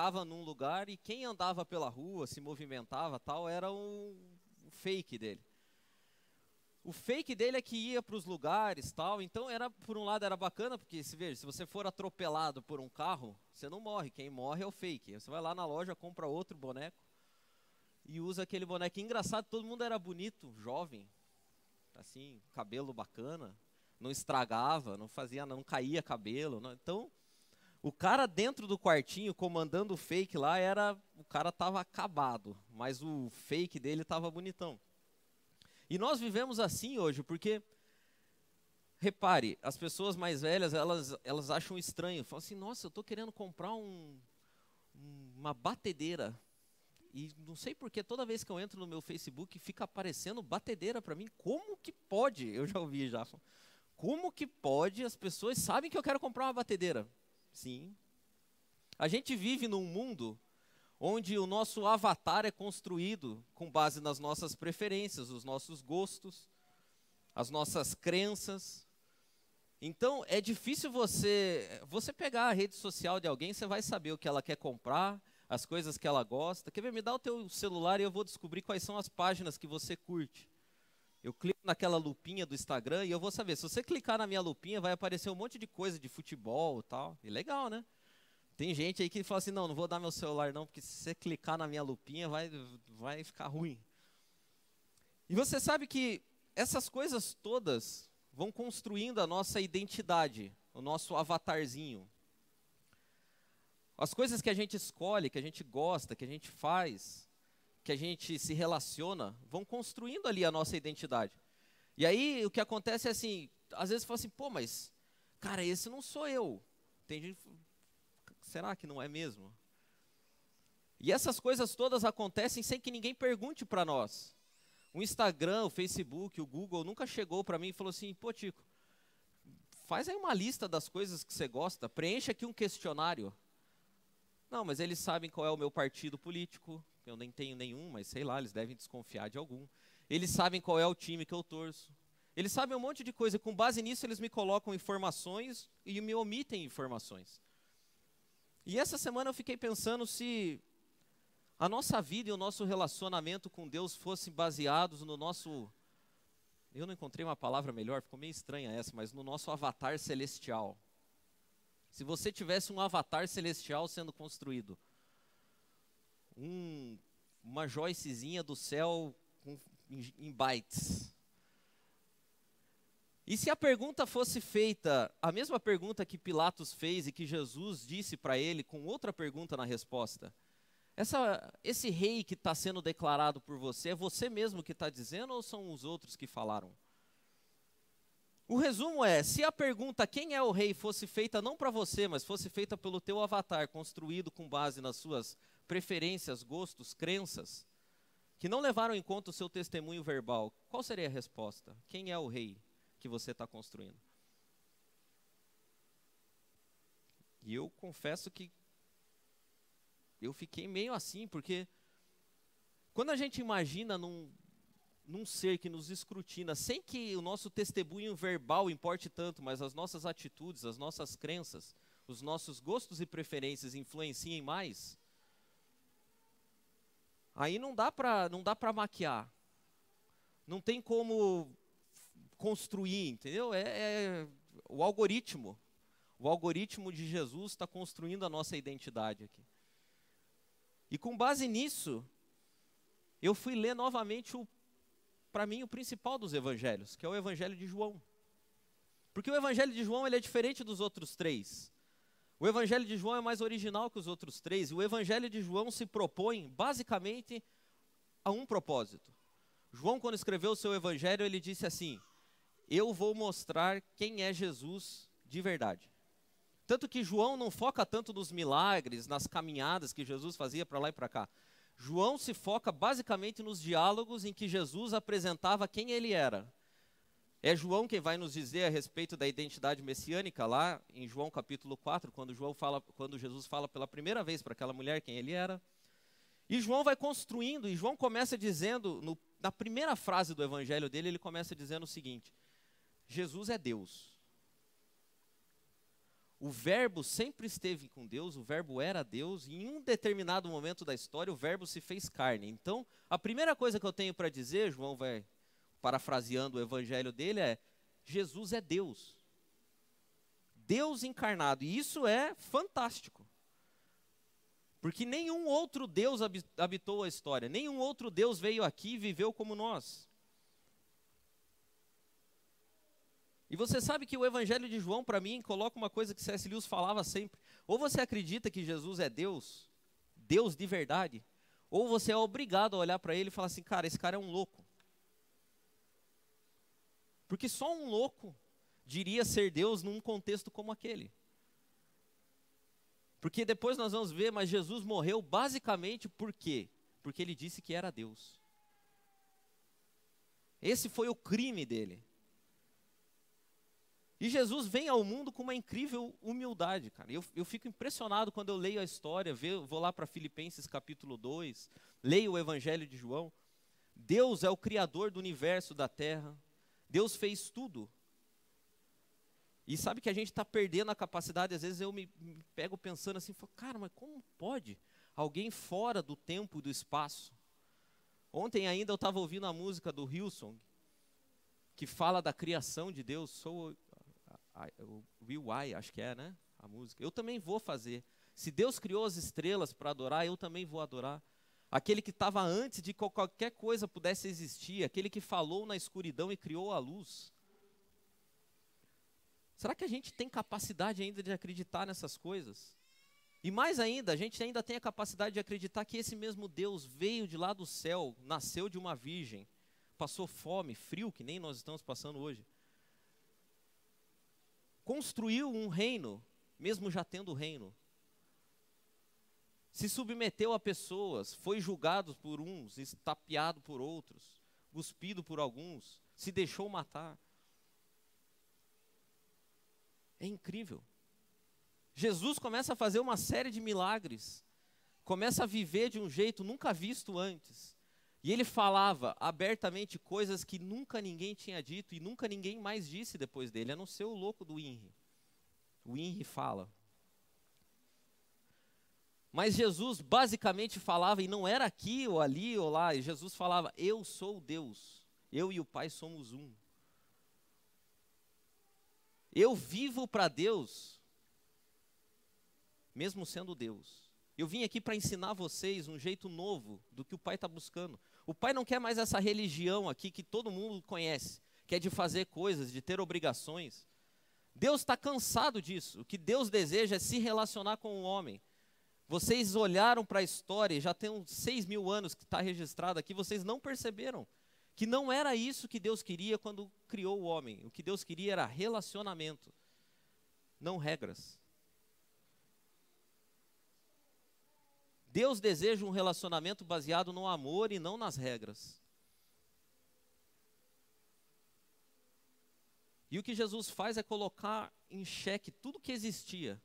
ficava num lugar e quem andava pela rua, se movimentava tal, era o, o fake dele. O fake dele é que ia para os lugares tal, então era por um lado era bacana porque se veja, se você for atropelado por um carro, você não morre, quem morre é o fake. Você vai lá na loja, compra outro boneco e usa aquele boneco. Engraçado, todo mundo era bonito, jovem, assim, cabelo bacana, não estragava, não fazia, não caía cabelo, não. então o cara dentro do quartinho comandando o fake lá era, o cara tava acabado, mas o fake dele tava bonitão. E nós vivemos assim hoje, porque repare, as pessoas mais velhas, elas, elas acham estranho, falam assim: "Nossa, eu estou querendo comprar um, uma batedeira". E não sei porque toda vez que eu entro no meu Facebook fica aparecendo batedeira para mim. Como que pode? Eu já ouvi já. Como que pode? As pessoas sabem que eu quero comprar uma batedeira. Sim. A gente vive num mundo onde o nosso avatar é construído com base nas nossas preferências, os nossos gostos, as nossas crenças. Então, é difícil você você pegar a rede social de alguém, você vai saber o que ela quer comprar, as coisas que ela gosta. Quer ver? Me dá o teu celular e eu vou descobrir quais são as páginas que você curte. Eu clico naquela lupinha do Instagram e eu vou saber. Se você clicar na minha lupinha, vai aparecer um monte de coisa de futebol e tal. E legal, né? Tem gente aí que fala assim, não, não vou dar meu celular não, porque se você clicar na minha lupinha vai, vai ficar ruim. E você sabe que essas coisas todas vão construindo a nossa identidade, o nosso avatarzinho. As coisas que a gente escolhe, que a gente gosta, que a gente faz, que a gente se relaciona, vão construindo ali a nossa identidade. E aí o que acontece é assim, às vezes fala assim, pô, mas, cara, esse não sou eu. Tem gente será que não é mesmo? E essas coisas todas acontecem sem que ninguém pergunte para nós. O Instagram, o Facebook, o Google nunca chegou para mim e falou assim: pô, Tico, faz aí uma lista das coisas que você gosta, preencha aqui um questionário. Não, mas eles sabem qual é o meu partido político, eu nem tenho nenhum, mas sei lá, eles devem desconfiar de algum. Eles sabem qual é o time que eu torço. Eles sabem um monte de coisa, com base nisso eles me colocam informações e me omitem informações. E essa semana eu fiquei pensando se a nossa vida e o nosso relacionamento com Deus fossem baseados no nosso. Eu não encontrei uma palavra melhor, ficou meio estranha essa, mas no nosso avatar celestial. Se você tivesse um avatar celestial sendo construído, um, uma joicezinha do céu com, em, em bytes, e se a pergunta fosse feita, a mesma pergunta que Pilatos fez e que Jesus disse para ele, com outra pergunta na resposta: essa, esse rei que está sendo declarado por você, é você mesmo que está dizendo ou são os outros que falaram? O resumo é: se a pergunta quem é o rei fosse feita não para você, mas fosse feita pelo teu avatar, construído com base nas suas preferências, gostos, crenças, que não levaram em conta o seu testemunho verbal, qual seria a resposta? Quem é o rei? que você está construindo. E eu confesso que eu fiquei meio assim, porque quando a gente imagina num, num ser que nos escrutina, sem que o nosso testemunho verbal importe tanto, mas as nossas atitudes, as nossas crenças, os nossos gostos e preferências influenciem mais, aí não dá para não dá para maquiar. Não tem como construir, entendeu? É, é o algoritmo. O algoritmo de Jesus está construindo a nossa identidade aqui. E com base nisso, eu fui ler novamente o, para mim, o principal dos evangelhos, que é o evangelho de João. Porque o evangelho de João ele é diferente dos outros três. O evangelho de João é mais original que os outros três. E o evangelho de João se propõe, basicamente, a um propósito. João, quando escreveu o seu evangelho, ele disse assim: eu vou mostrar quem é Jesus de verdade. Tanto que João não foca tanto nos milagres, nas caminhadas que Jesus fazia para lá e para cá. João se foca basicamente nos diálogos em que Jesus apresentava quem ele era. É João quem vai nos dizer a respeito da identidade messiânica lá em João capítulo 4, quando, João fala, quando Jesus fala pela primeira vez para aquela mulher quem ele era. E João vai construindo, e João começa dizendo, no, na primeira frase do evangelho dele, ele começa dizendo o seguinte: Jesus é Deus. O Verbo sempre esteve com Deus, o Verbo era Deus, e em um determinado momento da história o Verbo se fez carne. Então, a primeira coisa que eu tenho para dizer, João vai parafraseando o evangelho dele, é: Jesus é Deus. Deus encarnado. E isso é fantástico. Porque nenhum outro Deus habitou a história, nenhum outro Deus veio aqui e viveu como nós. E você sabe que o Evangelho de João, para mim, coloca uma coisa que C.S. Lewis falava sempre: ou você acredita que Jesus é Deus, Deus de verdade, ou você é obrigado a olhar para ele e falar assim, cara, esse cara é um louco. Porque só um louco diria ser Deus num contexto como aquele. Porque depois nós vamos ver, mas Jesus morreu basicamente por quê? Porque ele disse que era Deus. Esse foi o crime dele. E Jesus vem ao mundo com uma incrível humildade, cara. Eu, eu fico impressionado quando eu leio a história, vou lá para Filipenses capítulo 2, leio o Evangelho de João. Deus é o Criador do universo, da terra. Deus fez tudo. E sabe que a gente está perdendo a capacidade, às vezes eu me, me pego pensando assim, cara, mas como pode alguém fora do tempo e do espaço? Ontem ainda eu estava ouvindo a música do Hillsong, que fala da criação de Deus, sou o Will I, acho que é, né? A música. Eu também vou fazer. Se Deus criou as estrelas para adorar, eu também vou adorar. Aquele que estava antes de qualquer coisa pudesse existir, aquele que falou na escuridão e criou a luz. Será que a gente tem capacidade ainda de acreditar nessas coisas? E mais ainda, a gente ainda tem a capacidade de acreditar que esse mesmo Deus veio de lá do céu, nasceu de uma virgem, passou fome, frio, que nem nós estamos passando hoje. Construiu um reino, mesmo já tendo reino. Se submeteu a pessoas, foi julgado por uns, estapeado por outros, cuspido por alguns, se deixou matar. É incrível. Jesus começa a fazer uma série de milagres, começa a viver de um jeito nunca visto antes. E ele falava abertamente coisas que nunca ninguém tinha dito e nunca ninguém mais disse depois dele, a não ser o louco do Inri. O Inri fala. Mas Jesus basicamente falava, e não era aqui ou ali ou lá, e Jesus falava: Eu sou Deus, eu e o Pai somos um. Eu vivo para Deus, mesmo sendo Deus. Eu vim aqui para ensinar vocês um jeito novo do que o Pai está buscando. O Pai não quer mais essa religião aqui que todo mundo conhece, que é de fazer coisas, de ter obrigações. Deus está cansado disso. O que Deus deseja é se relacionar com o homem. Vocês olharam para a história, já tem uns seis mil anos que está registrado aqui, vocês não perceberam que não era isso que Deus queria quando criou o homem. O que Deus queria era relacionamento, não regras. Deus deseja um relacionamento baseado no amor e não nas regras. E o que Jesus faz é colocar em xeque tudo que existia.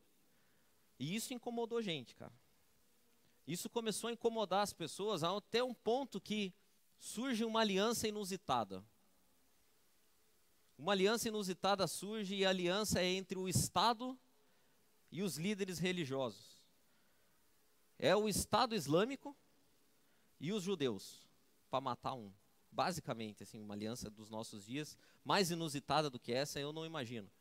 E isso incomodou gente, cara. Isso começou a incomodar as pessoas até um ponto que surge uma aliança inusitada. Uma aliança inusitada surge e a aliança é entre o Estado e os líderes religiosos. É o Estado Islâmico e os judeus, para matar um. Basicamente, assim, uma aliança dos nossos dias, mais inusitada do que essa, eu não imagino.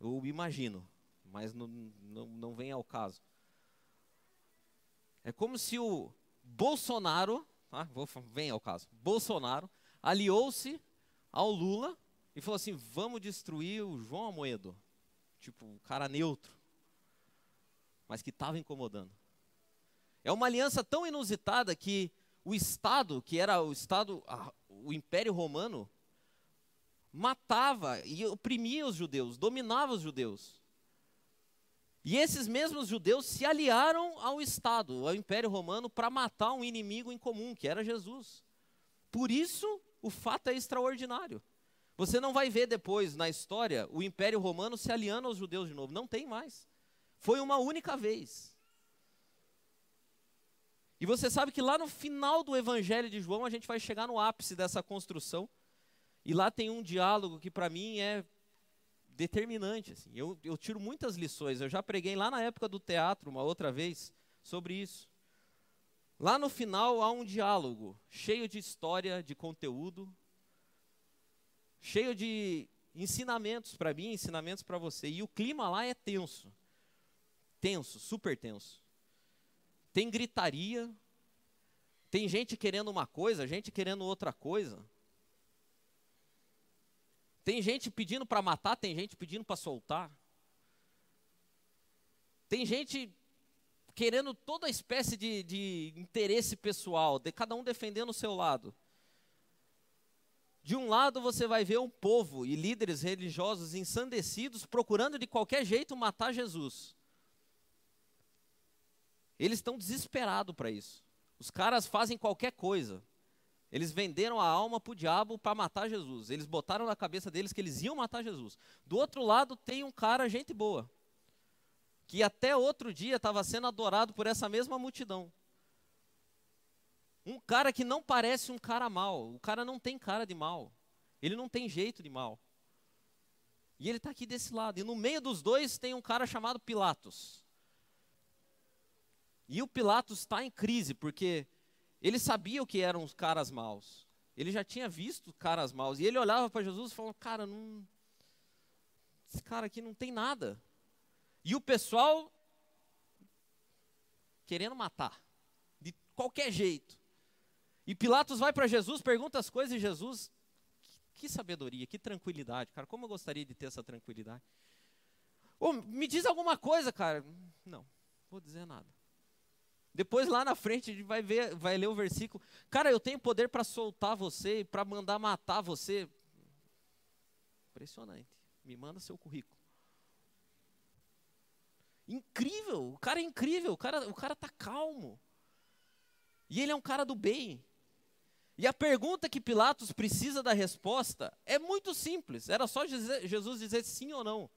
Eu imagino, mas não, não, não vem ao caso. É como se o Bolsonaro ah, vou, vem ao caso. Bolsonaro aliou-se ao Lula e falou assim: vamos destruir o João Amoedo. Tipo, um cara neutro, mas que estava incomodando. É uma aliança tão inusitada que o Estado, que era o Estado, o Império Romano, matava e oprimia os judeus, dominava os judeus. E esses mesmos judeus se aliaram ao Estado, ao Império Romano, para matar um inimigo em comum, que era Jesus. Por isso, o fato é extraordinário. Você não vai ver depois na história o Império Romano se aliando aos judeus de novo. Não tem mais. Foi uma única vez. E você sabe que lá no final do Evangelho de João a gente vai chegar no ápice dessa construção. E lá tem um diálogo que para mim é determinante. Assim. Eu, eu tiro muitas lições. Eu já preguei lá na época do teatro, uma outra vez, sobre isso. Lá no final há um diálogo cheio de história, de conteúdo, cheio de ensinamentos para mim, ensinamentos para você. E o clima lá é tenso. Tenso, super tenso. Tem gritaria, tem gente querendo uma coisa, gente querendo outra coisa. Tem gente pedindo para matar, tem gente pedindo para soltar. Tem gente querendo toda espécie de, de interesse pessoal, de cada um defendendo o seu lado. De um lado você vai ver um povo e líderes religiosos ensandecidos procurando de qualquer jeito matar Jesus. Eles estão desesperados para isso. Os caras fazem qualquer coisa. Eles venderam a alma para o diabo para matar Jesus. Eles botaram na cabeça deles que eles iam matar Jesus. Do outro lado tem um cara, gente boa, que até outro dia estava sendo adorado por essa mesma multidão. Um cara que não parece um cara mal. O cara não tem cara de mal. Ele não tem jeito de mal. E ele está aqui desse lado. E no meio dos dois tem um cara chamado Pilatos. E o Pilatos está em crise, porque ele sabia o que eram os caras maus. Ele já tinha visto caras maus. E ele olhava para Jesus e falou: Cara, não, esse cara aqui não tem nada. E o pessoal querendo matar, de qualquer jeito. E Pilatos vai para Jesus, pergunta as coisas, e Jesus, que, que, sabedoria, que tranquilidade, cara. Como eu gostaria de ter essa tranquilidade. Me diz alguma coisa, cara. Não, vou dizer nada. Depois lá na frente a gente vai ver, vai ler o versículo. Cara, eu tenho poder para soltar você, para mandar matar você. Impressionante. Me manda seu currículo. Incrível, o cara é incrível, o cara, o cara tá calmo. E ele é um cara do bem. E a pergunta que Pilatos precisa da resposta é muito simples. Era só Jesus dizer sim ou não.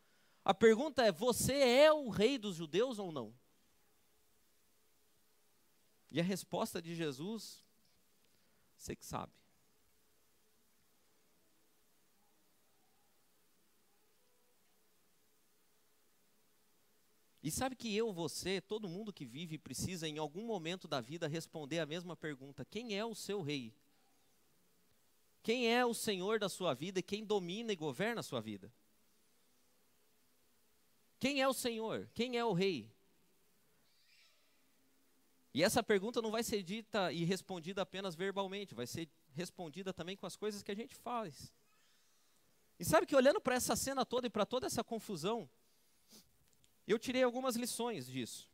A pergunta é: você é o rei dos judeus ou não? E a resposta de Jesus, você que sabe. E sabe que eu, você, todo mundo que vive precisa em algum momento da vida responder a mesma pergunta: quem é o seu rei? Quem é o Senhor da sua vida e quem domina e governa a sua vida? Quem é o Senhor? Quem é o rei? E essa pergunta não vai ser dita e respondida apenas verbalmente, vai ser respondida também com as coisas que a gente faz. E sabe que olhando para essa cena toda e para toda essa confusão, eu tirei algumas lições disso.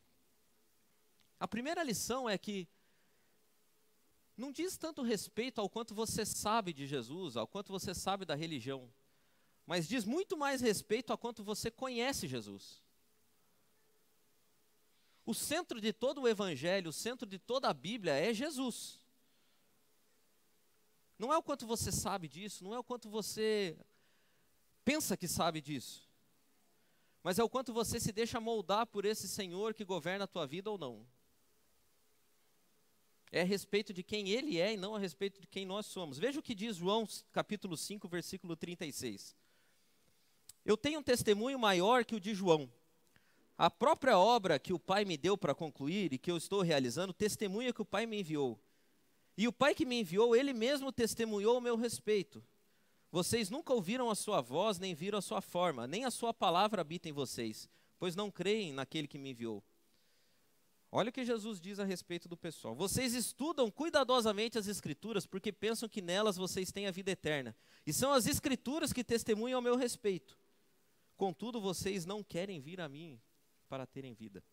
A primeira lição é que não diz tanto respeito ao quanto você sabe de Jesus, ao quanto você sabe da religião, mas diz muito mais respeito ao quanto você conhece Jesus. O centro de todo o Evangelho, o centro de toda a Bíblia é Jesus. Não é o quanto você sabe disso, não é o quanto você pensa que sabe disso, mas é o quanto você se deixa moldar por esse Senhor que governa a tua vida ou não. É a respeito de quem Ele é e não a respeito de quem nós somos. Veja o que diz João capítulo 5, versículo 36. Eu tenho um testemunho maior que o de João a própria obra que o Pai me deu para concluir e que eu estou realizando testemunha que o Pai me enviou. E o Pai que me enviou, ele mesmo testemunhou o meu respeito. Vocês nunca ouviram a sua voz, nem viram a sua forma, nem a sua palavra habita em vocês, pois não creem naquele que me enviou. Olha o que Jesus diz a respeito do pessoal. Vocês estudam cuidadosamente as Escrituras, porque pensam que nelas vocês têm a vida eterna. E são as Escrituras que testemunham ao meu respeito. Contudo, vocês não querem vir a mim para terem vida.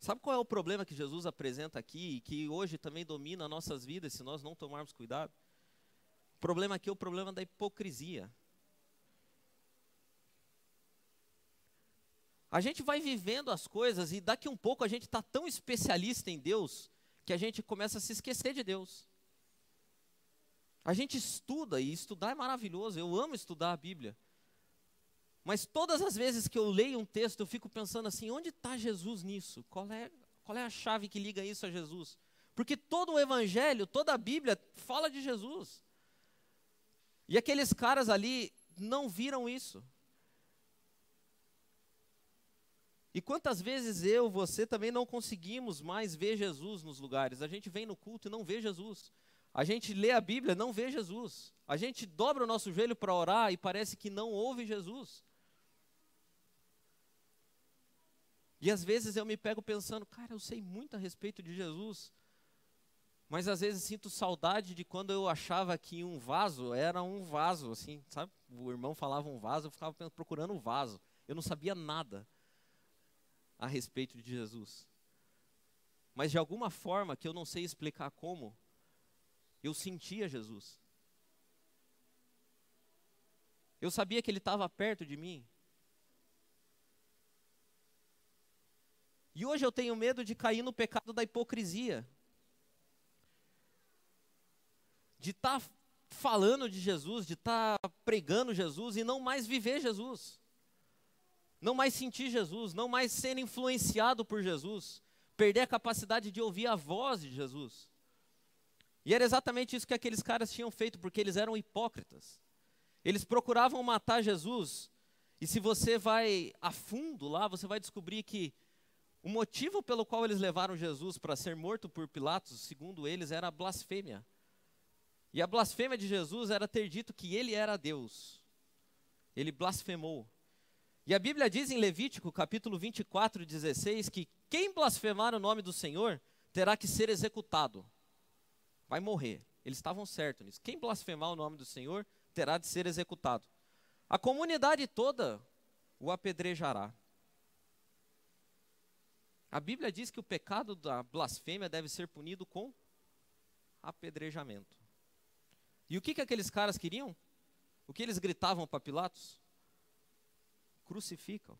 Sabe qual é o problema que Jesus apresenta aqui e que hoje também domina nossas vidas se nós não tomarmos cuidado? O problema aqui é o problema da hipocrisia. A gente vai vivendo as coisas e daqui um pouco a gente está tão especialista em Deus que a gente começa a se esquecer de Deus. A gente estuda e estudar é maravilhoso. Eu amo estudar a Bíblia. Mas todas as vezes que eu leio um texto, eu fico pensando assim: onde está Jesus nisso? Qual é, qual é a chave que liga isso a Jesus? Porque todo o Evangelho, toda a Bíblia fala de Jesus. E aqueles caras ali não viram isso. E quantas vezes eu, você também não conseguimos mais ver Jesus nos lugares? A gente vem no culto e não vê Jesus. A gente lê a Bíblia, não vê Jesus. A gente dobra o nosso joelho para orar e parece que não ouve Jesus. E às vezes eu me pego pensando, cara, eu sei muito a respeito de Jesus, mas às vezes sinto saudade de quando eu achava que um vaso era um vaso, assim, sabe? O irmão falava um vaso, eu ficava procurando um vaso. Eu não sabia nada a respeito de Jesus. Mas de alguma forma, que eu não sei explicar como, eu sentia Jesus. Eu sabia que ele estava perto de mim. E hoje eu tenho medo de cair no pecado da hipocrisia. De estar tá falando de Jesus, de estar tá pregando Jesus e não mais viver Jesus. Não mais sentir Jesus, não mais ser influenciado por Jesus. Perder a capacidade de ouvir a voz de Jesus. E era exatamente isso que aqueles caras tinham feito, porque eles eram hipócritas. Eles procuravam matar Jesus, e se você vai a fundo lá, você vai descobrir que o motivo pelo qual eles levaram Jesus para ser morto por Pilatos, segundo eles, era a blasfêmia. E a blasfêmia de Jesus era ter dito que ele era Deus. Ele blasfemou. E a Bíblia diz em Levítico, capítulo 24, 16, que quem blasfemar o nome do Senhor terá que ser executado. Vai morrer. Eles estavam certos nisso. Quem blasfemar o nome do Senhor terá de ser executado. A comunidade toda o apedrejará. A Bíblia diz que o pecado da blasfêmia deve ser punido com apedrejamento. E o que, que aqueles caras queriam? O que eles gritavam para Pilatos? Crucificam.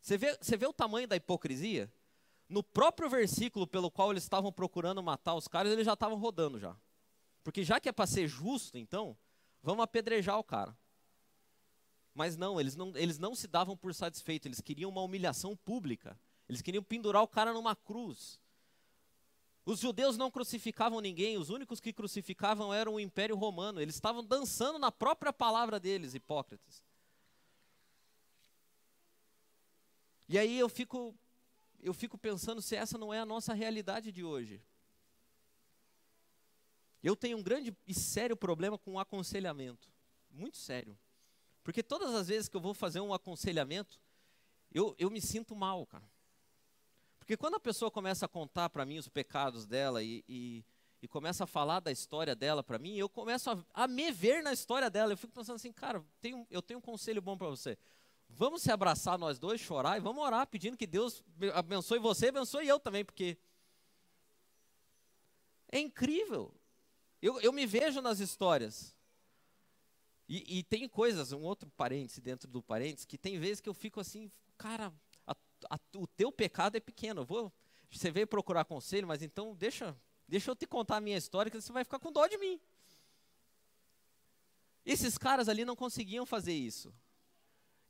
Você vê, você vê o tamanho da hipocrisia? No próprio versículo pelo qual eles estavam procurando matar os caras, eles já estavam rodando já. Porque já que é para ser justo, então, vamos apedrejar o cara. Mas não eles, não, eles não se davam por satisfeitos, eles queriam uma humilhação pública. Eles queriam pendurar o cara numa cruz. Os judeus não crucificavam ninguém, os únicos que crucificavam eram o Império Romano. Eles estavam dançando na própria palavra deles, hipócritas. E aí eu fico, eu fico pensando se essa não é a nossa realidade de hoje. Eu tenho um grande e sério problema com o aconselhamento. Muito sério. Porque todas as vezes que eu vou fazer um aconselhamento, eu, eu me sinto mal, cara. Porque quando a pessoa começa a contar para mim os pecados dela e, e, e, começa a falar da história dela para mim, eu começo a, a, me ver na história dela. Eu fico pensando assim, cara, tenho, eu tenho um conselho bom para você. Vamos se abraçar nós dois, chorar e vamos orar, pedindo que Deus abençoe você abençoe eu também, porque é incrível. Eu, eu me vejo nas histórias. E, e, tem coisas, um outro parêntese dentro do parêntese, que tem vezes que eu fico assim, cara, a, a, o teu pecado é pequeno. Vou, você veio procurar conselho, mas então deixa, deixa eu te contar a minha história, que você vai ficar com dó de mim. Esses caras ali não conseguiam fazer isso.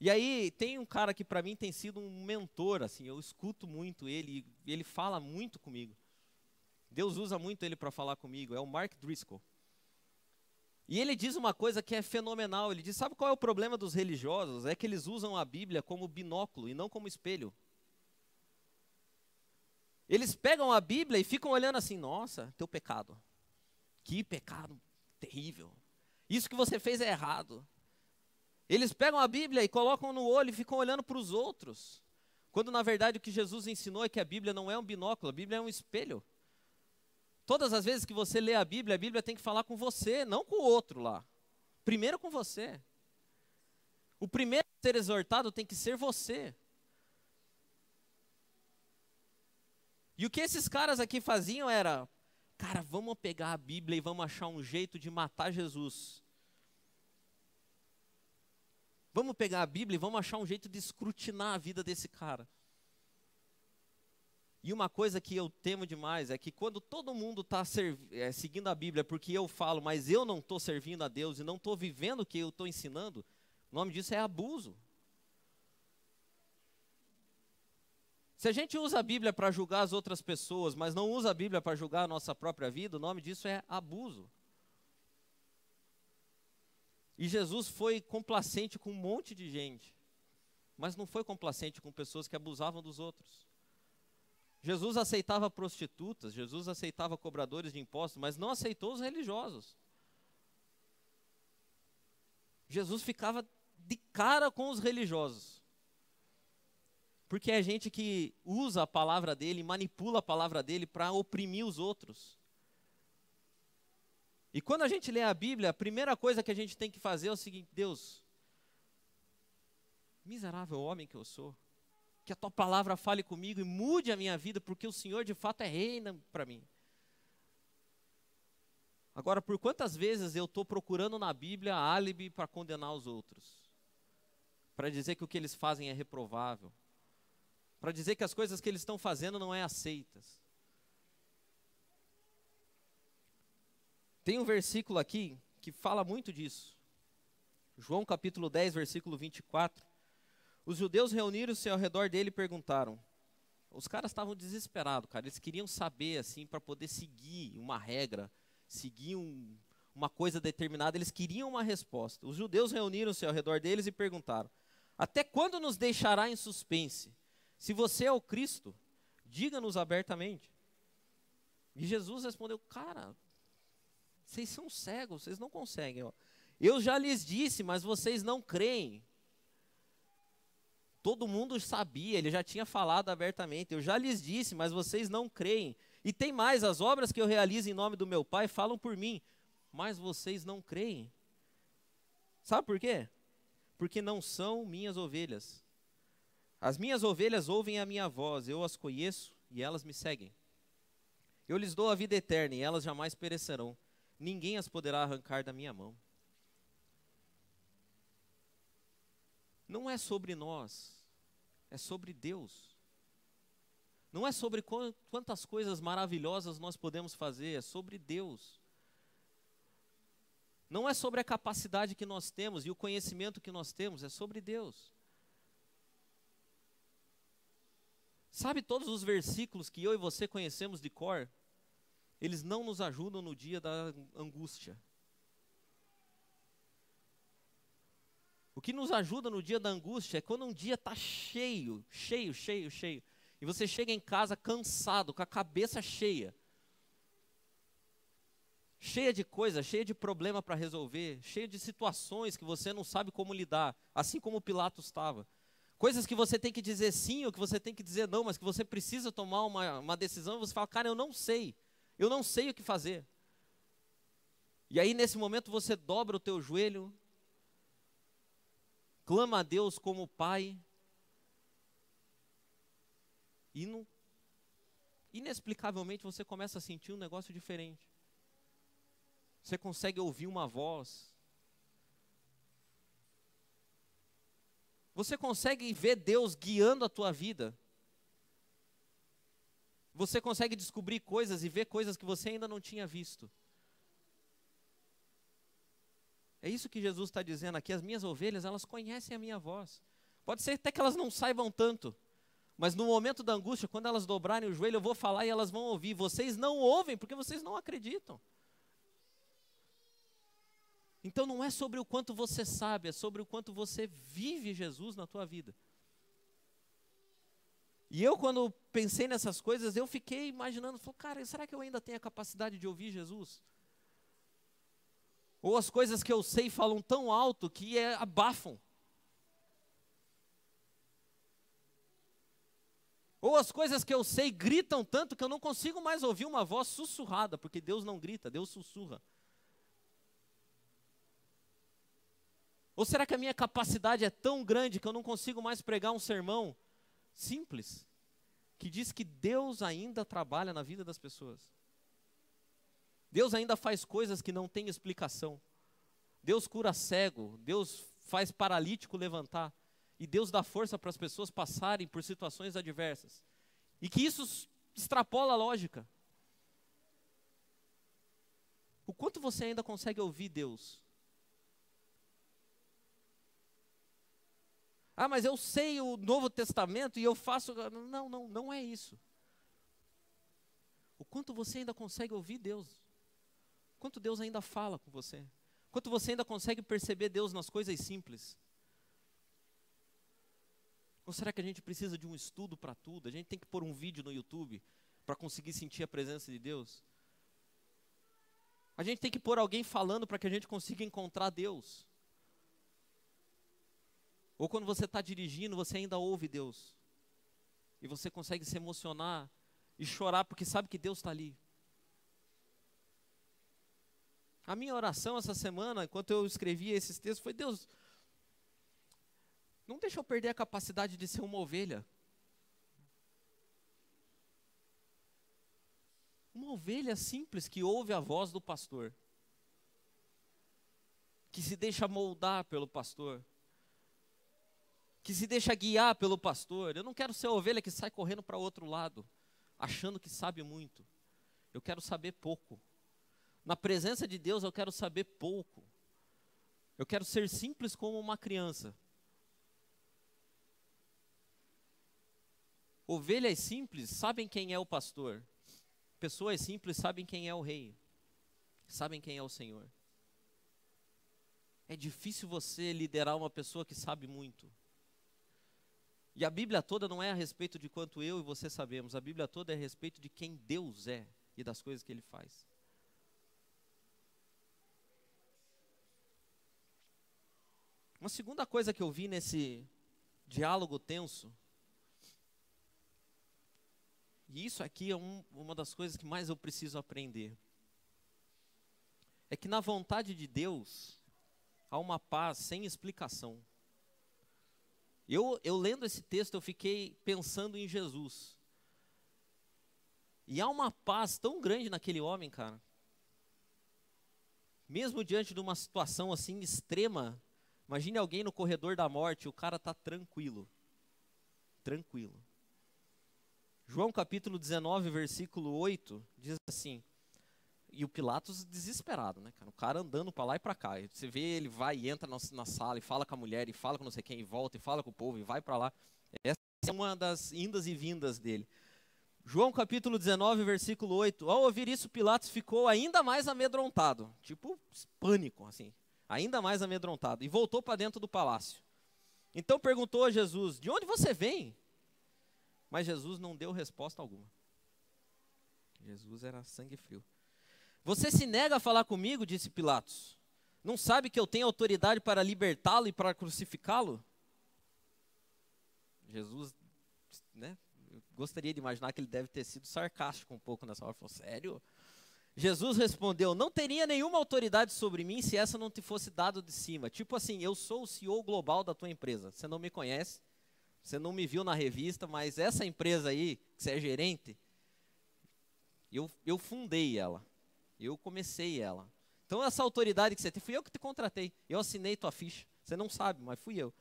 E aí tem um cara que para mim tem sido um mentor, assim, eu escuto muito ele, ele fala muito comigo. Deus usa muito ele para falar comigo, é o Mark Driscoll. E ele diz uma coisa que é fenomenal. Ele diz: sabe qual é o problema dos religiosos? É que eles usam a Bíblia como binóculo e não como espelho. Eles pegam a Bíblia e ficam olhando assim: nossa, teu pecado. Que pecado terrível. Isso que você fez é errado. Eles pegam a Bíblia e colocam no olho e ficam olhando para os outros. Quando na verdade o que Jesus ensinou é que a Bíblia não é um binóculo, a Bíblia é um espelho. Todas as vezes que você lê a Bíblia, a Bíblia tem que falar com você, não com o outro lá. Primeiro com você. O primeiro a ser exortado tem que ser você. E o que esses caras aqui faziam era, cara, vamos pegar a Bíblia e vamos achar um jeito de matar Jesus. Vamos pegar a Bíblia e vamos achar um jeito de escrutinar a vida desse cara. E uma coisa que eu temo demais é que quando todo mundo está é, seguindo a Bíblia porque eu falo, mas eu não estou servindo a Deus e não estou vivendo o que eu estou ensinando, o nome disso é abuso. Se a gente usa a Bíblia para julgar as outras pessoas, mas não usa a Bíblia para julgar a nossa própria vida, o nome disso é abuso. E Jesus foi complacente com um monte de gente, mas não foi complacente com pessoas que abusavam dos outros. Jesus aceitava prostitutas, Jesus aceitava cobradores de impostos, mas não aceitou os religiosos. Jesus ficava de cara com os religiosos. Porque é gente que usa a palavra dele, manipula a palavra dele para oprimir os outros. E quando a gente lê a Bíblia, a primeira coisa que a gente tem que fazer é o seguinte: Deus, miserável homem que eu sou, que a tua palavra fale comigo e mude a minha vida, porque o Senhor de fato é reina para mim. Agora, por quantas vezes eu estou procurando na Bíblia álibi para condenar os outros? Para dizer que o que eles fazem é reprovável? Para dizer que as coisas que eles estão fazendo não é aceitas? Tem um versículo aqui que fala muito disso. João capítulo 10, versículo 24. Os judeus reuniram-se ao redor dele e perguntaram. Os caras estavam desesperados, cara. Eles queriam saber, assim, para poder seguir uma regra, seguir um, uma coisa determinada. Eles queriam uma resposta. Os judeus reuniram-se ao redor deles e perguntaram: Até quando nos deixará em suspense? Se você é o Cristo, diga-nos abertamente. E Jesus respondeu: Cara, vocês são cegos, vocês não conseguem. Ó. Eu já lhes disse, mas vocês não creem. Todo mundo sabia, ele já tinha falado abertamente. Eu já lhes disse, mas vocês não creem. E tem mais: as obras que eu realizo em nome do meu Pai falam por mim, mas vocês não creem. Sabe por quê? Porque não são minhas ovelhas. As minhas ovelhas ouvem a minha voz, eu as conheço e elas me seguem. Eu lhes dou a vida eterna e elas jamais perecerão ninguém as poderá arrancar da minha mão. Não é sobre nós, é sobre Deus. Não é sobre quantas coisas maravilhosas nós podemos fazer, é sobre Deus. Não é sobre a capacidade que nós temos e o conhecimento que nós temos, é sobre Deus. Sabe todos os versículos que eu e você conhecemos de cor? eles não nos ajudam no dia da angústia. O que nos ajuda no dia da angústia é quando um dia está cheio, cheio, cheio, cheio, e você chega em casa cansado, com a cabeça cheia, cheia de coisa, cheia de problema para resolver, cheia de situações que você não sabe como lidar, assim como Pilatos estava. Coisas que você tem que dizer sim ou que você tem que dizer não, mas que você precisa tomar uma, uma decisão e você fala, cara, eu não sei. Eu não sei o que fazer. E aí nesse momento você dobra o teu joelho, clama a Deus como Pai, e inexplicavelmente você começa a sentir um negócio diferente. Você consegue ouvir uma voz. Você consegue ver Deus guiando a tua vida. Você consegue descobrir coisas e ver coisas que você ainda não tinha visto. É isso que Jesus está dizendo aqui. As minhas ovelhas, elas conhecem a minha voz. Pode ser até que elas não saibam tanto. Mas no momento da angústia, quando elas dobrarem o joelho, eu vou falar e elas vão ouvir. Vocês não ouvem porque vocês não acreditam. Então não é sobre o quanto você sabe, é sobre o quanto você vive Jesus na tua vida. E eu, quando pensei nessas coisas, eu fiquei imaginando, falei, cara, será que eu ainda tenho a capacidade de ouvir Jesus? Ou as coisas que eu sei falam tão alto que é, abafam. Ou as coisas que eu sei gritam tanto que eu não consigo mais ouvir uma voz sussurrada, porque Deus não grita, Deus sussurra. Ou será que a minha capacidade é tão grande que eu não consigo mais pregar um sermão simples, que diz que Deus ainda trabalha na vida das pessoas. Deus ainda faz coisas que não têm explicação. Deus cura cego, Deus faz paralítico levantar, e Deus dá força para as pessoas passarem por situações adversas. E que isso extrapola a lógica. O quanto você ainda consegue ouvir Deus? Ah, mas eu sei o Novo Testamento e eu faço. Não, não, não é isso. O quanto você ainda consegue ouvir Deus? Quanto Deus ainda fala com você? Quanto você ainda consegue perceber Deus nas coisas simples? Ou será que a gente precisa de um estudo para tudo? A gente tem que pôr um vídeo no YouTube para conseguir sentir a presença de Deus? A gente tem que pôr alguém falando para que a gente consiga encontrar Deus? Ou quando você está dirigindo, você ainda ouve Deus? E você consegue se emocionar e chorar porque sabe que Deus está ali? A minha oração essa semana, enquanto eu escrevia esses textos, foi: Deus, não deixa eu perder a capacidade de ser uma ovelha. Uma ovelha simples que ouve a voz do pastor, que se deixa moldar pelo pastor, que se deixa guiar pelo pastor. Eu não quero ser a ovelha que sai correndo para outro lado, achando que sabe muito. Eu quero saber pouco. Na presença de Deus eu quero saber pouco. Eu quero ser simples como uma criança. Ovelhas simples sabem quem é o pastor. Pessoas simples sabem quem é o rei. Sabem quem é o Senhor. É difícil você liderar uma pessoa que sabe muito. E a Bíblia toda não é a respeito de quanto eu e você sabemos, a Bíblia toda é a respeito de quem Deus é e das coisas que Ele faz. Uma segunda coisa que eu vi nesse diálogo tenso, e isso aqui é um, uma das coisas que mais eu preciso aprender, é que na vontade de Deus há uma paz sem explicação. Eu, eu lendo esse texto, eu fiquei pensando em Jesus. E há uma paz tão grande naquele homem, cara. Mesmo diante de uma situação assim extrema, Imagine alguém no corredor da morte, o cara está tranquilo. Tranquilo. João capítulo 19, versículo 8, diz assim: E o Pilatos desesperado, né, cara? O cara andando para lá e para cá. Você vê ele vai e entra na, na, sala e fala com a mulher, e fala com não sei quem, e volta e fala com o povo, e vai para lá. Essa é uma das indas e vindas dele. João capítulo 19, versículo 8. Ao ouvir isso, Pilatos ficou ainda mais amedrontado, tipo pânico, assim ainda mais amedrontado, e voltou para dentro do palácio. Então perguntou a Jesus: De onde você vem? Mas Jesus não deu resposta alguma. Jesus era sangue frio. Você se nega a falar comigo? disse Pilatos. Não sabe que eu tenho autoridade para libertá-lo e para crucificá-lo? Jesus, né? gostaria de imaginar que ele deve ter sido sarcástico um pouco nessa hora. Falou, sério? Jesus respondeu: Não teria nenhuma autoridade sobre mim se essa não te fosse dado de cima. Tipo assim, eu sou o CEO global da tua empresa. Você não me conhece, você não me viu na revista, mas essa empresa aí, que você é gerente, eu, eu fundei ela. Eu comecei ela. Então, essa autoridade que você tem, fui eu que te contratei. Eu assinei tua ficha. Você não sabe, mas fui eu.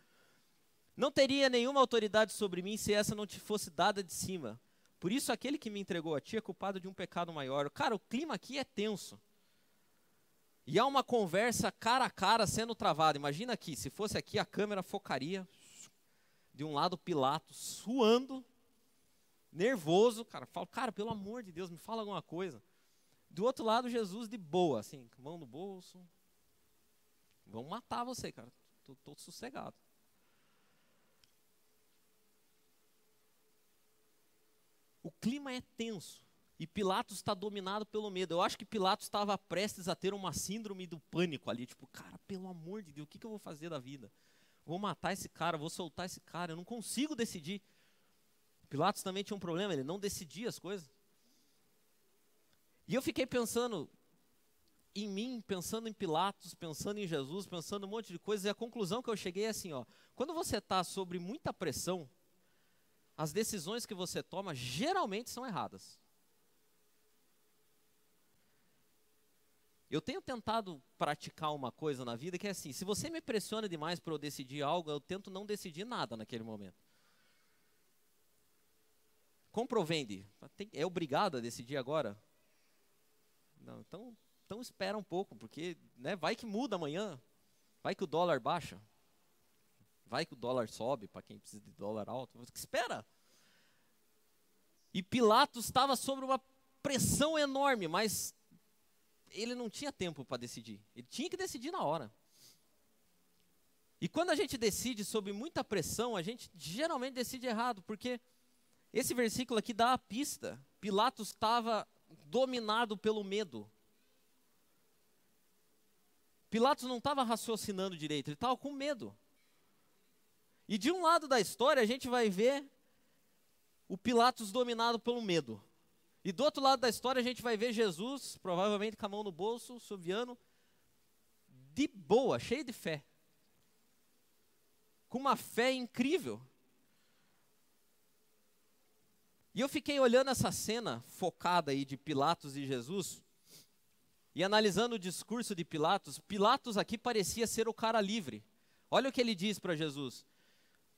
Não teria nenhuma autoridade sobre mim se essa não te fosse dada de cima. Por isso, aquele que me entregou a ti é culpado de um pecado maior. Cara, o clima aqui é tenso. E há uma conversa cara a cara sendo travada. Imagina aqui, se fosse aqui, a câmera focaria. De um lado, Pilatos suando, nervoso. Cara, falo, cara, pelo amor de Deus, me fala alguma coisa. Do outro lado, Jesus de boa, assim, mão no bolso. Vão matar você, cara. Tô, sossegado. O clima é tenso. E Pilatos está dominado pelo medo. Eu acho que Pilatos estava prestes a ter uma síndrome do pânico ali. Tipo, cara, pelo amor de Deus, o que, que eu vou fazer da vida? Vou matar esse cara, vou soltar esse cara. Eu não consigo decidir. Pilatos também tinha um problema, ele não decidia as coisas. E eu fiquei pensando em mim, pensando em Pilatos, pensando em Jesus, pensando um monte de coisas. E a conclusão que eu cheguei é assim: ó, quando você está sobre muita pressão, as decisões que você toma geralmente são erradas. Eu tenho tentado praticar uma coisa na vida que é assim: se você me pressiona demais para eu decidir algo, eu tento não decidir nada naquele momento. Compra ou vende? É obrigado a decidir agora? Não, então, então espera um pouco, porque né, vai que muda amanhã, vai que o dólar baixa. Vai que o dólar sobe para quem precisa de dólar alto. Espera. E Pilatos estava sob uma pressão enorme, mas ele não tinha tempo para decidir. Ele tinha que decidir na hora. E quando a gente decide sob muita pressão, a gente geralmente decide errado, porque esse versículo aqui dá a pista. Pilatos estava dominado pelo medo. Pilatos não estava raciocinando direito, ele estava com medo. E de um lado da história a gente vai ver o Pilatos dominado pelo medo. E do outro lado da história a gente vai ver Jesus, provavelmente com a mão no bolso, subiano, de boa, cheio de fé. Com uma fé incrível. E eu fiquei olhando essa cena focada aí de Pilatos e Jesus, e analisando o discurso de Pilatos, Pilatos aqui parecia ser o cara livre. Olha o que ele diz para Jesus: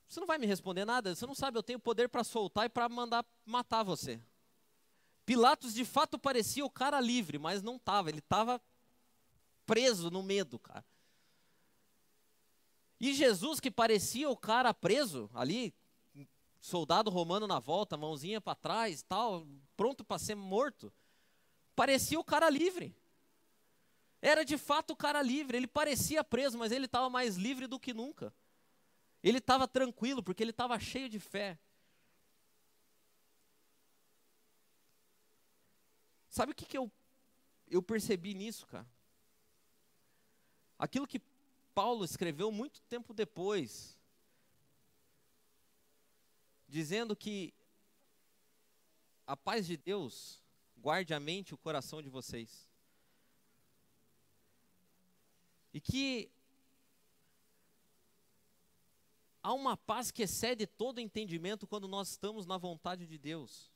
Você não vai me responder nada, você não sabe, eu tenho poder para soltar e para mandar matar você. Pilatos de fato parecia o cara livre, mas não estava, ele estava preso no medo, cara. E Jesus, que parecia o cara preso ali, soldado romano na volta, mãozinha para trás, tal, pronto para ser morto, parecia o cara livre. Era de fato o cara livre, ele parecia preso, mas ele estava mais livre do que nunca. Ele estava tranquilo, porque ele estava cheio de fé. Sabe o que, que eu, eu percebi nisso, cara? Aquilo que Paulo escreveu muito tempo depois, dizendo que a paz de Deus guarde a mente e o coração de vocês. E que há uma paz que excede todo entendimento quando nós estamos na vontade de Deus.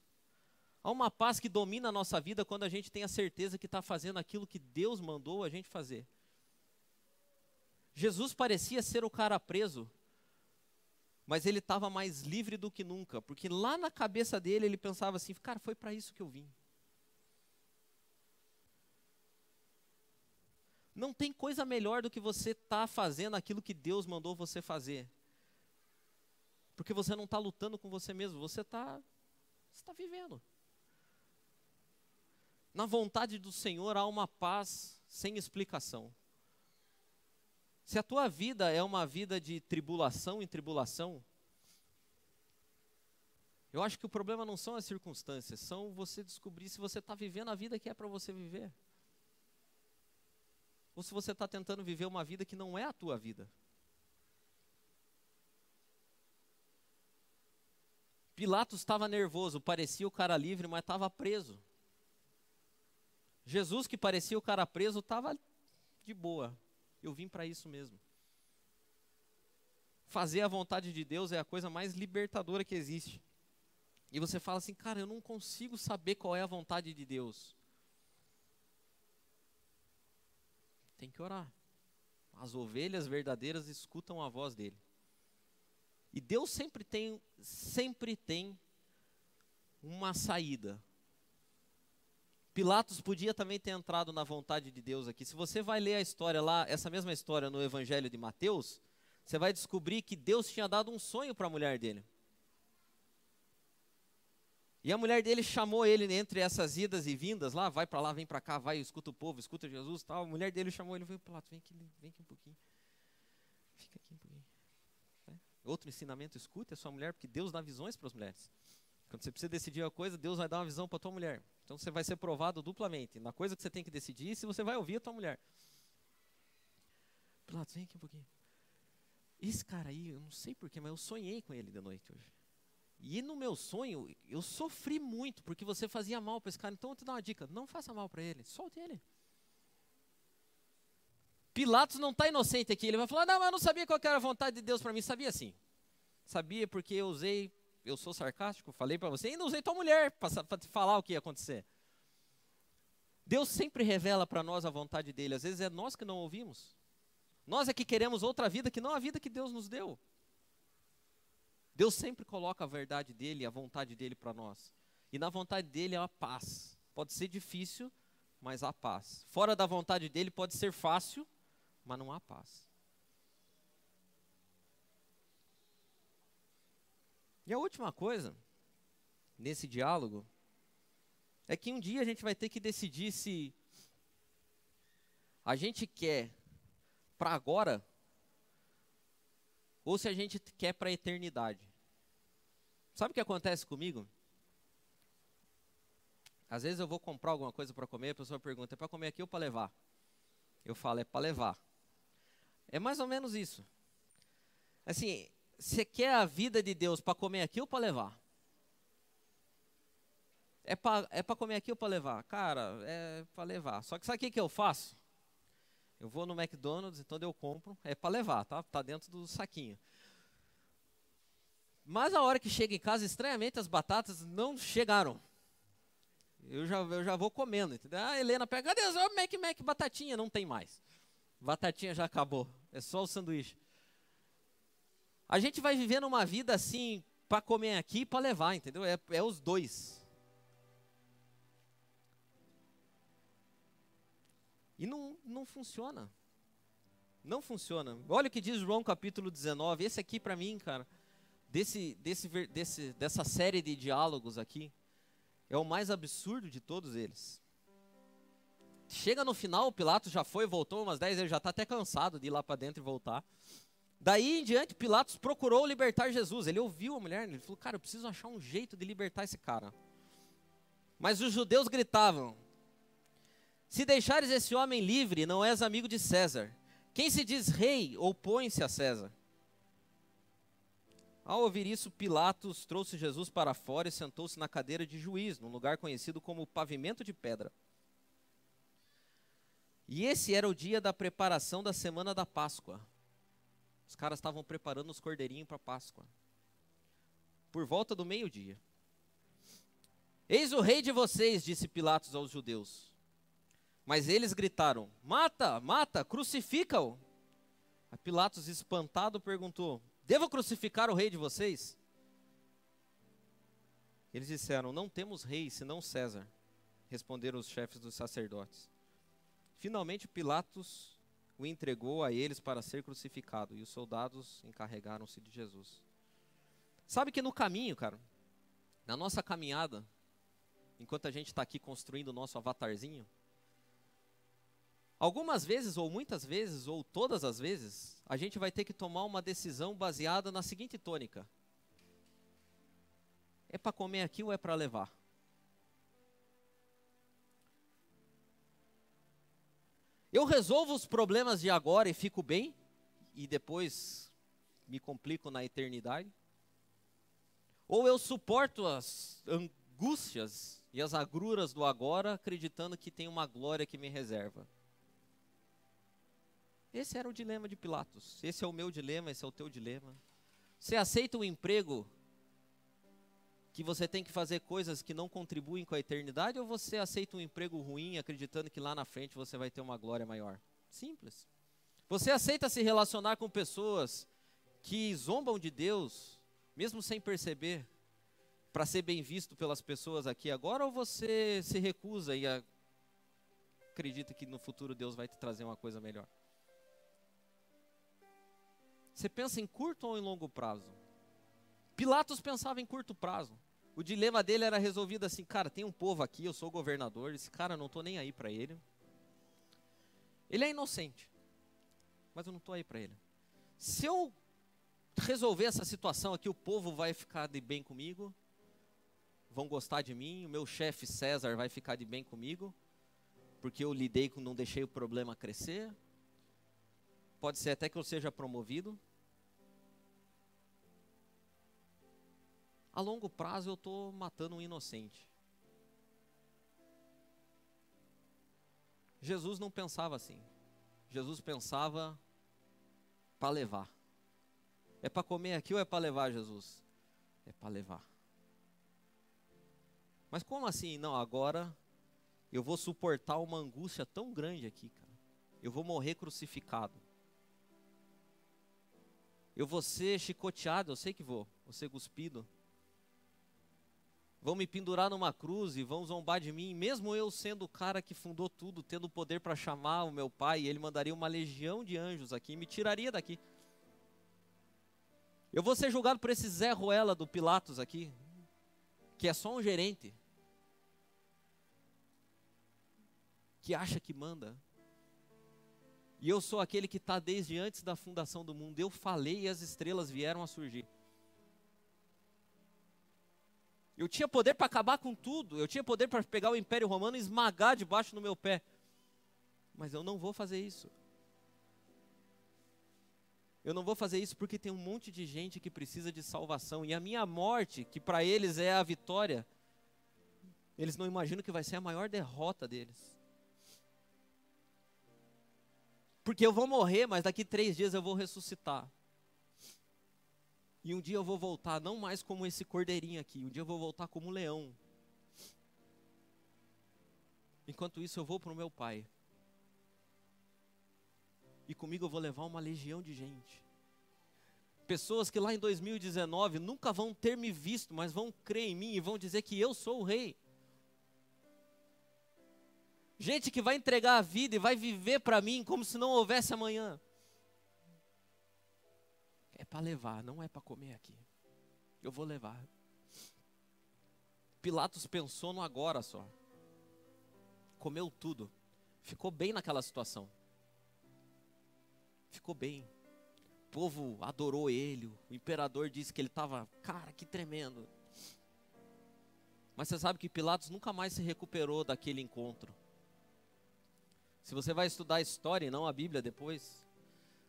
Há uma paz que domina a nossa vida quando a gente tem a certeza que está fazendo aquilo que Deus mandou a gente fazer. Jesus parecia ser o cara preso, mas ele estava mais livre do que nunca, porque lá na cabeça dele ele pensava assim: cara, foi para isso que eu vim. Não tem coisa melhor do que você estar tá fazendo aquilo que Deus mandou você fazer. Porque você não está lutando com você mesmo, você está tá vivendo. Na vontade do Senhor há uma paz sem explicação. Se a tua vida é uma vida de tribulação em tribulação, eu acho que o problema não são as circunstâncias, são você descobrir se você está vivendo a vida que é para você viver. Ou se você está tentando viver uma vida que não é a tua vida. Pilatos estava nervoso, parecia o cara livre, mas estava preso. Jesus, que parecia o cara preso, estava de boa. Eu vim para isso mesmo. Fazer a vontade de Deus é a coisa mais libertadora que existe. E você fala assim, cara, eu não consigo saber qual é a vontade de Deus. Tem que orar. As ovelhas verdadeiras escutam a voz dele. E Deus sempre tem, sempre tem uma saída Pilatos podia também ter entrado na vontade de Deus aqui. Se você vai ler a história lá, essa mesma história no Evangelho de Mateus, você vai descobrir que Deus tinha dado um sonho para a mulher dele. E a mulher dele chamou ele entre essas idas e vindas lá, vai para lá, vem para cá, vai, escuta o povo, escuta Jesus, tal. A mulher dele chamou ele, veio Pilatos, vem aqui, vem aqui um pouquinho. Fica aqui um pouquinho. Outro ensinamento, escute a sua mulher, porque Deus dá visões para as mulheres. Quando você precisa decidir uma coisa, Deus vai dar uma visão para tua mulher. Então você vai ser provado duplamente. Na coisa que você tem que decidir, se você vai ouvir a tua mulher. Pilatos, vem aqui um pouquinho. Esse cara aí, eu não sei porquê, mas eu sonhei com ele de noite hoje. E no meu sonho, eu sofri muito, porque você fazia mal para esse cara. Então eu te dar uma dica: não faça mal para ele, solte ele. Pilatos não está inocente aqui. Ele vai falar: não, mas eu não sabia qual era a vontade de Deus para mim. Sabia sim. Sabia porque eu usei eu sou sarcástico, falei para você, ainda usei tua mulher para te falar o que ia acontecer. Deus sempre revela para nós a vontade dele, às vezes é nós que não ouvimos. Nós é que queremos outra vida que não a vida que Deus nos deu. Deus sempre coloca a verdade dele, a vontade dele para nós. E na vontade dele há paz. Pode ser difícil, mas há paz. Fora da vontade dele pode ser fácil, mas não há paz. E a última coisa, nesse diálogo, é que um dia a gente vai ter que decidir se a gente quer para agora ou se a gente quer para a eternidade. Sabe o que acontece comigo? Às vezes eu vou comprar alguma coisa para comer, a pessoa pergunta: é para comer aqui ou para levar? Eu falo: é para levar. É mais ou menos isso. Assim, você quer a vida de Deus para comer aqui ou para levar? É para é comer aqui ou para levar? Cara, é para levar. Só que sabe o que, que eu faço? Eu vou no McDonald's, então eu compro, é para levar, tá? Tá dentro do saquinho. Mas a hora que chega em casa, estranhamente as batatas não chegaram. Eu já, eu já vou comendo, entendeu? Ah, Helena pega, cadê o Mac, Mac, batatinha? Não tem mais. Batatinha já acabou, é só o sanduíche. A gente vai vivendo uma vida assim, para comer aqui e para levar, entendeu? É, é os dois. E não, não funciona. Não funciona. Olha o que diz João capítulo 19. Esse aqui para mim, cara, desse, desse, desse, dessa série de diálogos aqui, é o mais absurdo de todos eles. Chega no final, o Pilatos já foi, voltou umas 10 ele já está até cansado de ir lá para dentro e voltar. Daí em diante, Pilatos procurou libertar Jesus. Ele ouviu a mulher, ele falou: Cara, eu preciso achar um jeito de libertar esse cara. Mas os judeus gritavam: se deixares esse homem livre, não és amigo de César. Quem se diz rei, opõe-se a César. Ao ouvir isso, Pilatos trouxe Jesus para fora e sentou-se na cadeira de juiz, num lugar conhecido como pavimento de pedra. E esse era o dia da preparação da semana da Páscoa. Os caras estavam preparando os cordeirinhos para Páscoa. Por volta do meio-dia. Eis o rei de vocês, disse Pilatos aos judeus. Mas eles gritaram: Mata, mata, crucifica-o. Pilatos, espantado, perguntou: Devo crucificar o rei de vocês? Eles disseram: Não temos rei senão César. Responderam os chefes dos sacerdotes. Finalmente, Pilatos o entregou a eles para ser crucificado e os soldados encarregaram-se de Jesus. Sabe que no caminho, cara, na nossa caminhada, enquanto a gente está aqui construindo o nosso avatarzinho, Algumas vezes, ou muitas vezes, ou todas as vezes, a gente vai ter que tomar uma decisão baseada na seguinte tônica: é para comer aqui ou é para levar? Eu resolvo os problemas de agora e fico bem, e depois me complico na eternidade? Ou eu suporto as angústias e as agruras do agora, acreditando que tem uma glória que me reserva? Esse era o dilema de Pilatos. Esse é o meu dilema, esse é o teu dilema. Você aceita um emprego que você tem que fazer coisas que não contribuem com a eternidade ou você aceita um emprego ruim acreditando que lá na frente você vai ter uma glória maior? Simples. Você aceita se relacionar com pessoas que zombam de Deus, mesmo sem perceber, para ser bem visto pelas pessoas aqui agora ou você se recusa e acredita que no futuro Deus vai te trazer uma coisa melhor? Você pensa em curto ou em longo prazo? Pilatos pensava em curto prazo. O dilema dele era resolvido assim, cara, tem um povo aqui, eu sou governador, esse cara não estou nem aí para ele. Ele é inocente, mas eu não estou aí para ele. Se eu resolver essa situação aqui, o povo vai ficar de bem comigo, vão gostar de mim, o meu chefe César vai ficar de bem comigo, porque eu lidei com, não deixei o problema crescer. Pode ser até que eu seja promovido. A longo prazo eu estou matando um inocente. Jesus não pensava assim. Jesus pensava para levar. É para comer aqui ou é para levar, Jesus? É para levar. Mas como assim? Não, agora eu vou suportar uma angústia tão grande aqui, cara. Eu vou morrer crucificado. Eu vou ser chicoteado, eu sei que vou, vou ser cuspido. Vão me pendurar numa cruz e vão zombar de mim, mesmo eu sendo o cara que fundou tudo, tendo poder para chamar o meu pai, ele mandaria uma legião de anjos aqui e me tiraria daqui. Eu vou ser julgado por esse Zé Ruela do Pilatos aqui, que é só um gerente, que acha que manda. E eu sou aquele que está desde antes da fundação do mundo. Eu falei e as estrelas vieram a surgir. Eu tinha poder para acabar com tudo. Eu tinha poder para pegar o Império Romano e esmagar debaixo do meu pé. Mas eu não vou fazer isso. Eu não vou fazer isso porque tem um monte de gente que precisa de salvação. E a minha morte, que para eles é a vitória, eles não imaginam que vai ser a maior derrota deles. Porque eu vou morrer, mas daqui três dias eu vou ressuscitar. E um dia eu vou voltar, não mais como esse cordeirinho aqui, um dia eu vou voltar como leão. Enquanto isso, eu vou para o meu pai. E comigo eu vou levar uma legião de gente. Pessoas que lá em 2019 nunca vão ter me visto, mas vão crer em mim e vão dizer que eu sou o rei. Gente que vai entregar a vida e vai viver para mim como se não houvesse amanhã. Para levar, não é para comer aqui. Eu vou levar. Pilatos pensou no agora só. Comeu tudo. Ficou bem naquela situação. Ficou bem. O povo adorou ele. O imperador disse que ele estava, cara, que tremendo. Mas você sabe que Pilatos nunca mais se recuperou daquele encontro. Se você vai estudar a história e não a Bíblia depois,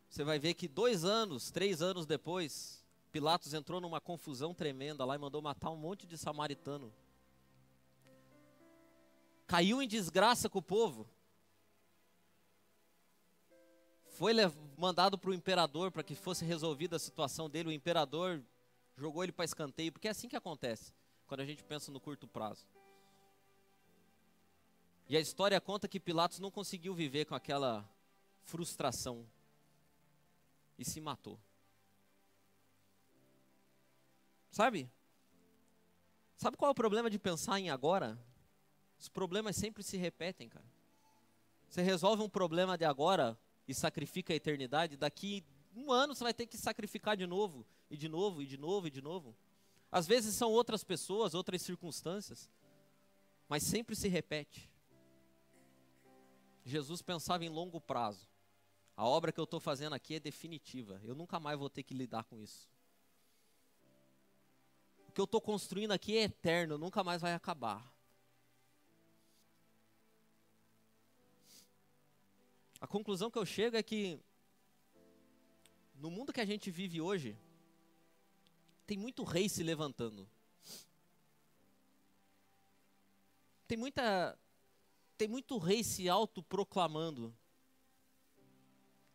você vai ver que dois anos, três anos depois, Pilatos entrou numa confusão tremenda lá e mandou matar um monte de samaritano. Caiu em desgraça com o povo. Foi mandado para o imperador para que fosse resolvida a situação dele. O imperador jogou ele para escanteio, porque é assim que acontece quando a gente pensa no curto prazo. E a história conta que Pilatos não conseguiu viver com aquela frustração e se matou. Sabe? Sabe qual é o problema de pensar em agora? Os problemas sempre se repetem, cara. Você resolve um problema de agora e sacrifica a eternidade, daqui um ano você vai ter que sacrificar de novo, e de novo, e de novo, e de novo. Às vezes são outras pessoas, outras circunstâncias, mas sempre se repete. Jesus pensava em longo prazo. A obra que eu estou fazendo aqui é definitiva. Eu nunca mais vou ter que lidar com isso. O que eu estou construindo aqui é eterno, nunca mais vai acabar. A conclusão que eu chego é que no mundo que a gente vive hoje, tem muito rei se levantando. Tem muita tem muito rei se autoproclamando.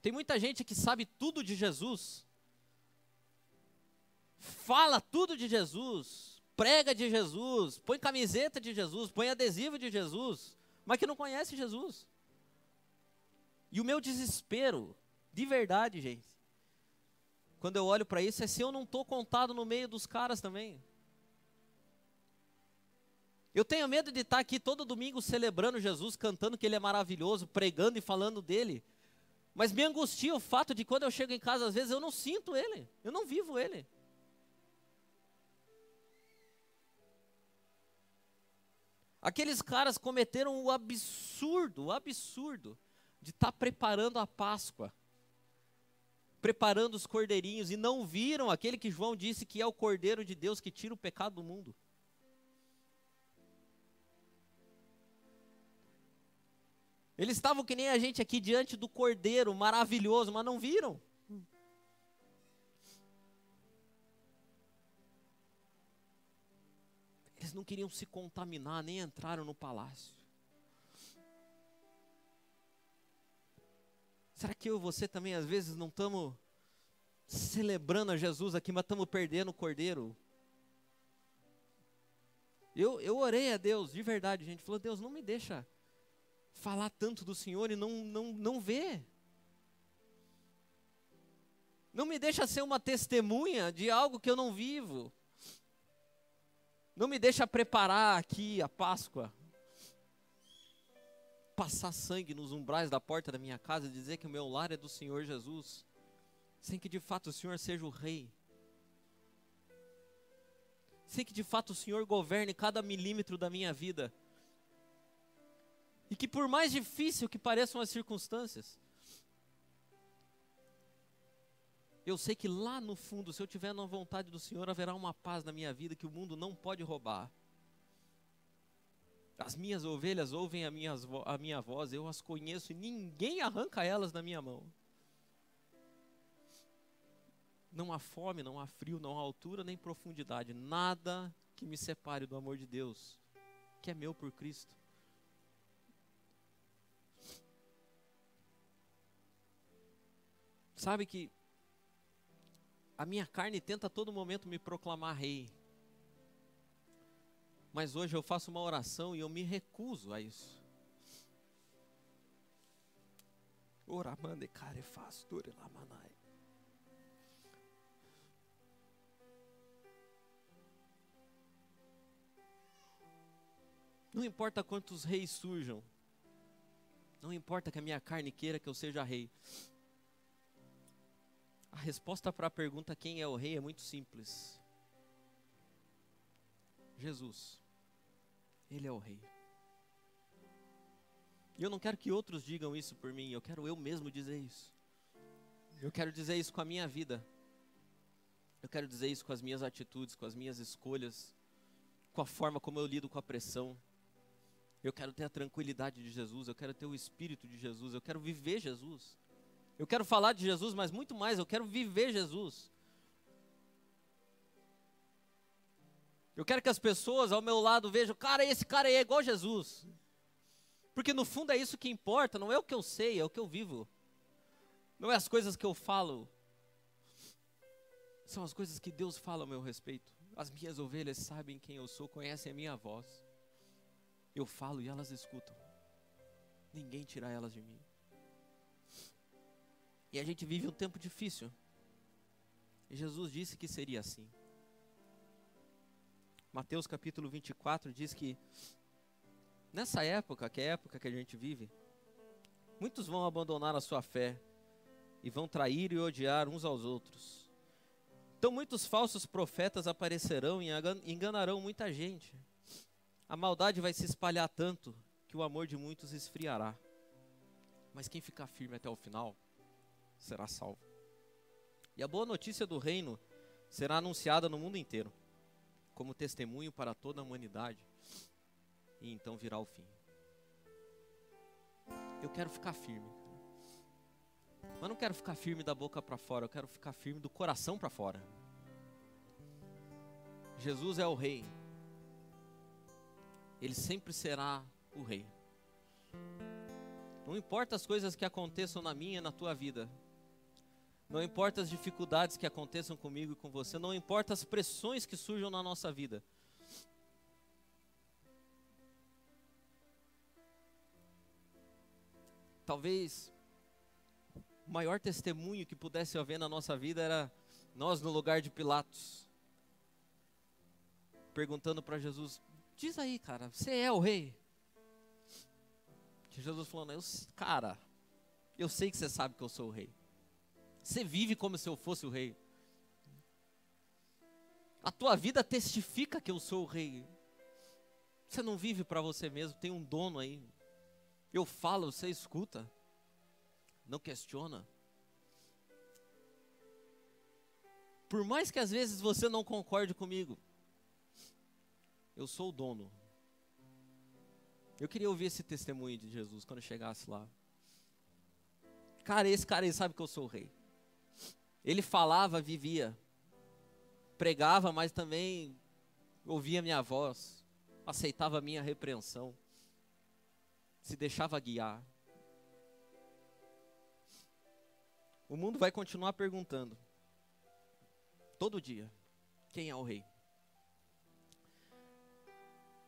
Tem muita gente que sabe tudo de Jesus, fala tudo de Jesus, prega de Jesus, põe camiseta de Jesus, põe adesivo de Jesus, mas que não conhece Jesus. E o meu desespero, de verdade, gente, quando eu olho para isso, é se eu não estou contado no meio dos caras também. Eu tenho medo de estar aqui todo domingo celebrando Jesus, cantando que Ele é maravilhoso, pregando e falando dele. Mas me angustia o fato de quando eu chego em casa, às vezes eu não sinto Ele, eu não vivo Ele. Aqueles caras cometeram o absurdo, o absurdo, de estar preparando a Páscoa, preparando os cordeirinhos, e não viram aquele que João disse que é o Cordeiro de Deus que tira o pecado do mundo. Eles estavam que nem a gente aqui diante do cordeiro maravilhoso, mas não viram. Eles não queriam se contaminar, nem entraram no palácio. Será que eu e você também, às vezes, não estamos celebrando a Jesus aqui, mas estamos perdendo o cordeiro? Eu, eu orei a Deus, de verdade, gente. Falou, Deus, não me deixa falar tanto do Senhor e não, não, não ver. Não me deixa ser uma testemunha de algo que eu não vivo. Não me deixa preparar aqui a Páscoa. Passar sangue nos umbrais da porta da minha casa e dizer que o meu lar é do Senhor Jesus. Sem que de fato o Senhor seja o rei. Sem que de fato o Senhor governe cada milímetro da minha vida. E que por mais difícil que pareçam as circunstâncias, Eu sei que lá no fundo, se eu tiver na vontade do Senhor, haverá uma paz na minha vida que o mundo não pode roubar. As minhas ovelhas ouvem a minha, a minha voz, eu as conheço e ninguém arranca elas da minha mão. Não há fome, não há frio, não há altura nem profundidade, nada que me separe do amor de Deus, que é meu por Cristo. Sabe que a minha carne tenta a todo momento me proclamar rei. Mas hoje eu faço uma oração e eu me recuso a isso. Oramande carefasture lamanai. Não importa quantos reis surjam. Não importa que a minha carne queira que eu seja rei. A resposta para a pergunta quem é o rei é muito simples. Jesus. Ele é o rei. E eu não quero que outros digam isso por mim, eu quero eu mesmo dizer isso. Eu quero dizer isso com a minha vida. Eu quero dizer isso com as minhas atitudes, com as minhas escolhas, com a forma como eu lido com a pressão. Eu quero ter a tranquilidade de Jesus, eu quero ter o espírito de Jesus, eu quero viver Jesus. Eu quero falar de Jesus, mas muito mais, eu quero viver Jesus. Eu quero que as pessoas ao meu lado vejam, cara, esse cara aí é igual Jesus. Porque no fundo é isso que importa, não é o que eu sei, é o que eu vivo. Não é as coisas que eu falo. São as coisas que Deus fala ao meu respeito. As minhas ovelhas sabem quem eu sou, conhecem a minha voz. Eu falo e elas escutam. Ninguém tira elas de mim. E a gente vive um tempo difícil. E Jesus disse que seria assim. Mateus capítulo 24 diz que nessa época, que é a época que a gente vive, muitos vão abandonar a sua fé e vão trair e odiar uns aos outros. Então muitos falsos profetas aparecerão e enganarão muita gente. A maldade vai se espalhar tanto que o amor de muitos esfriará. Mas quem ficar firme até o final será salvo. E a boa notícia do reino será anunciada no mundo inteiro como testemunho para toda a humanidade, e então virá o fim. Eu quero ficar firme. Mas não quero ficar firme da boca para fora, eu quero ficar firme do coração para fora. Jesus é o rei. Ele sempre será o rei. Não importa as coisas que aconteçam na minha e na tua vida, não importa as dificuldades que aconteçam comigo e com você, não importa as pressões que surjam na nossa vida. Talvez o maior testemunho que pudesse haver na nossa vida era nós no lugar de Pilatos, perguntando para Jesus: Diz aí, cara, você é o rei? Jesus falou: Cara, eu sei que você sabe que eu sou o rei. Você vive como se eu fosse o rei. A tua vida testifica que eu sou o rei. Você não vive para você mesmo, tem um dono aí. Eu falo, você escuta. Não questiona. Por mais que às vezes você não concorde comigo, eu sou o dono. Eu queria ouvir esse testemunho de Jesus quando chegasse lá. Cara, esse cara aí sabe que eu sou o rei. Ele falava, vivia. Pregava, mas também ouvia minha voz, aceitava minha repreensão, se deixava guiar. O mundo vai continuar perguntando, todo dia, quem é o rei?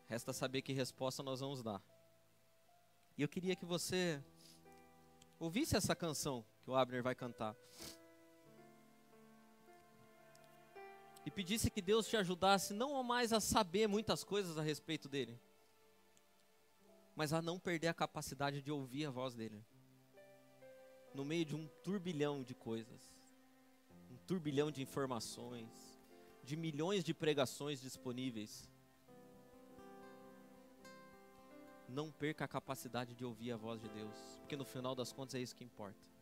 Resta saber que resposta nós vamos dar. E eu queria que você ouvisse essa canção que o Abner vai cantar. E pedisse que Deus te ajudasse não mais a saber muitas coisas a respeito dele, mas a não perder a capacidade de ouvir a voz dele. No meio de um turbilhão de coisas, um turbilhão de informações, de milhões de pregações disponíveis. Não perca a capacidade de ouvir a voz de Deus, porque no final das contas é isso que importa.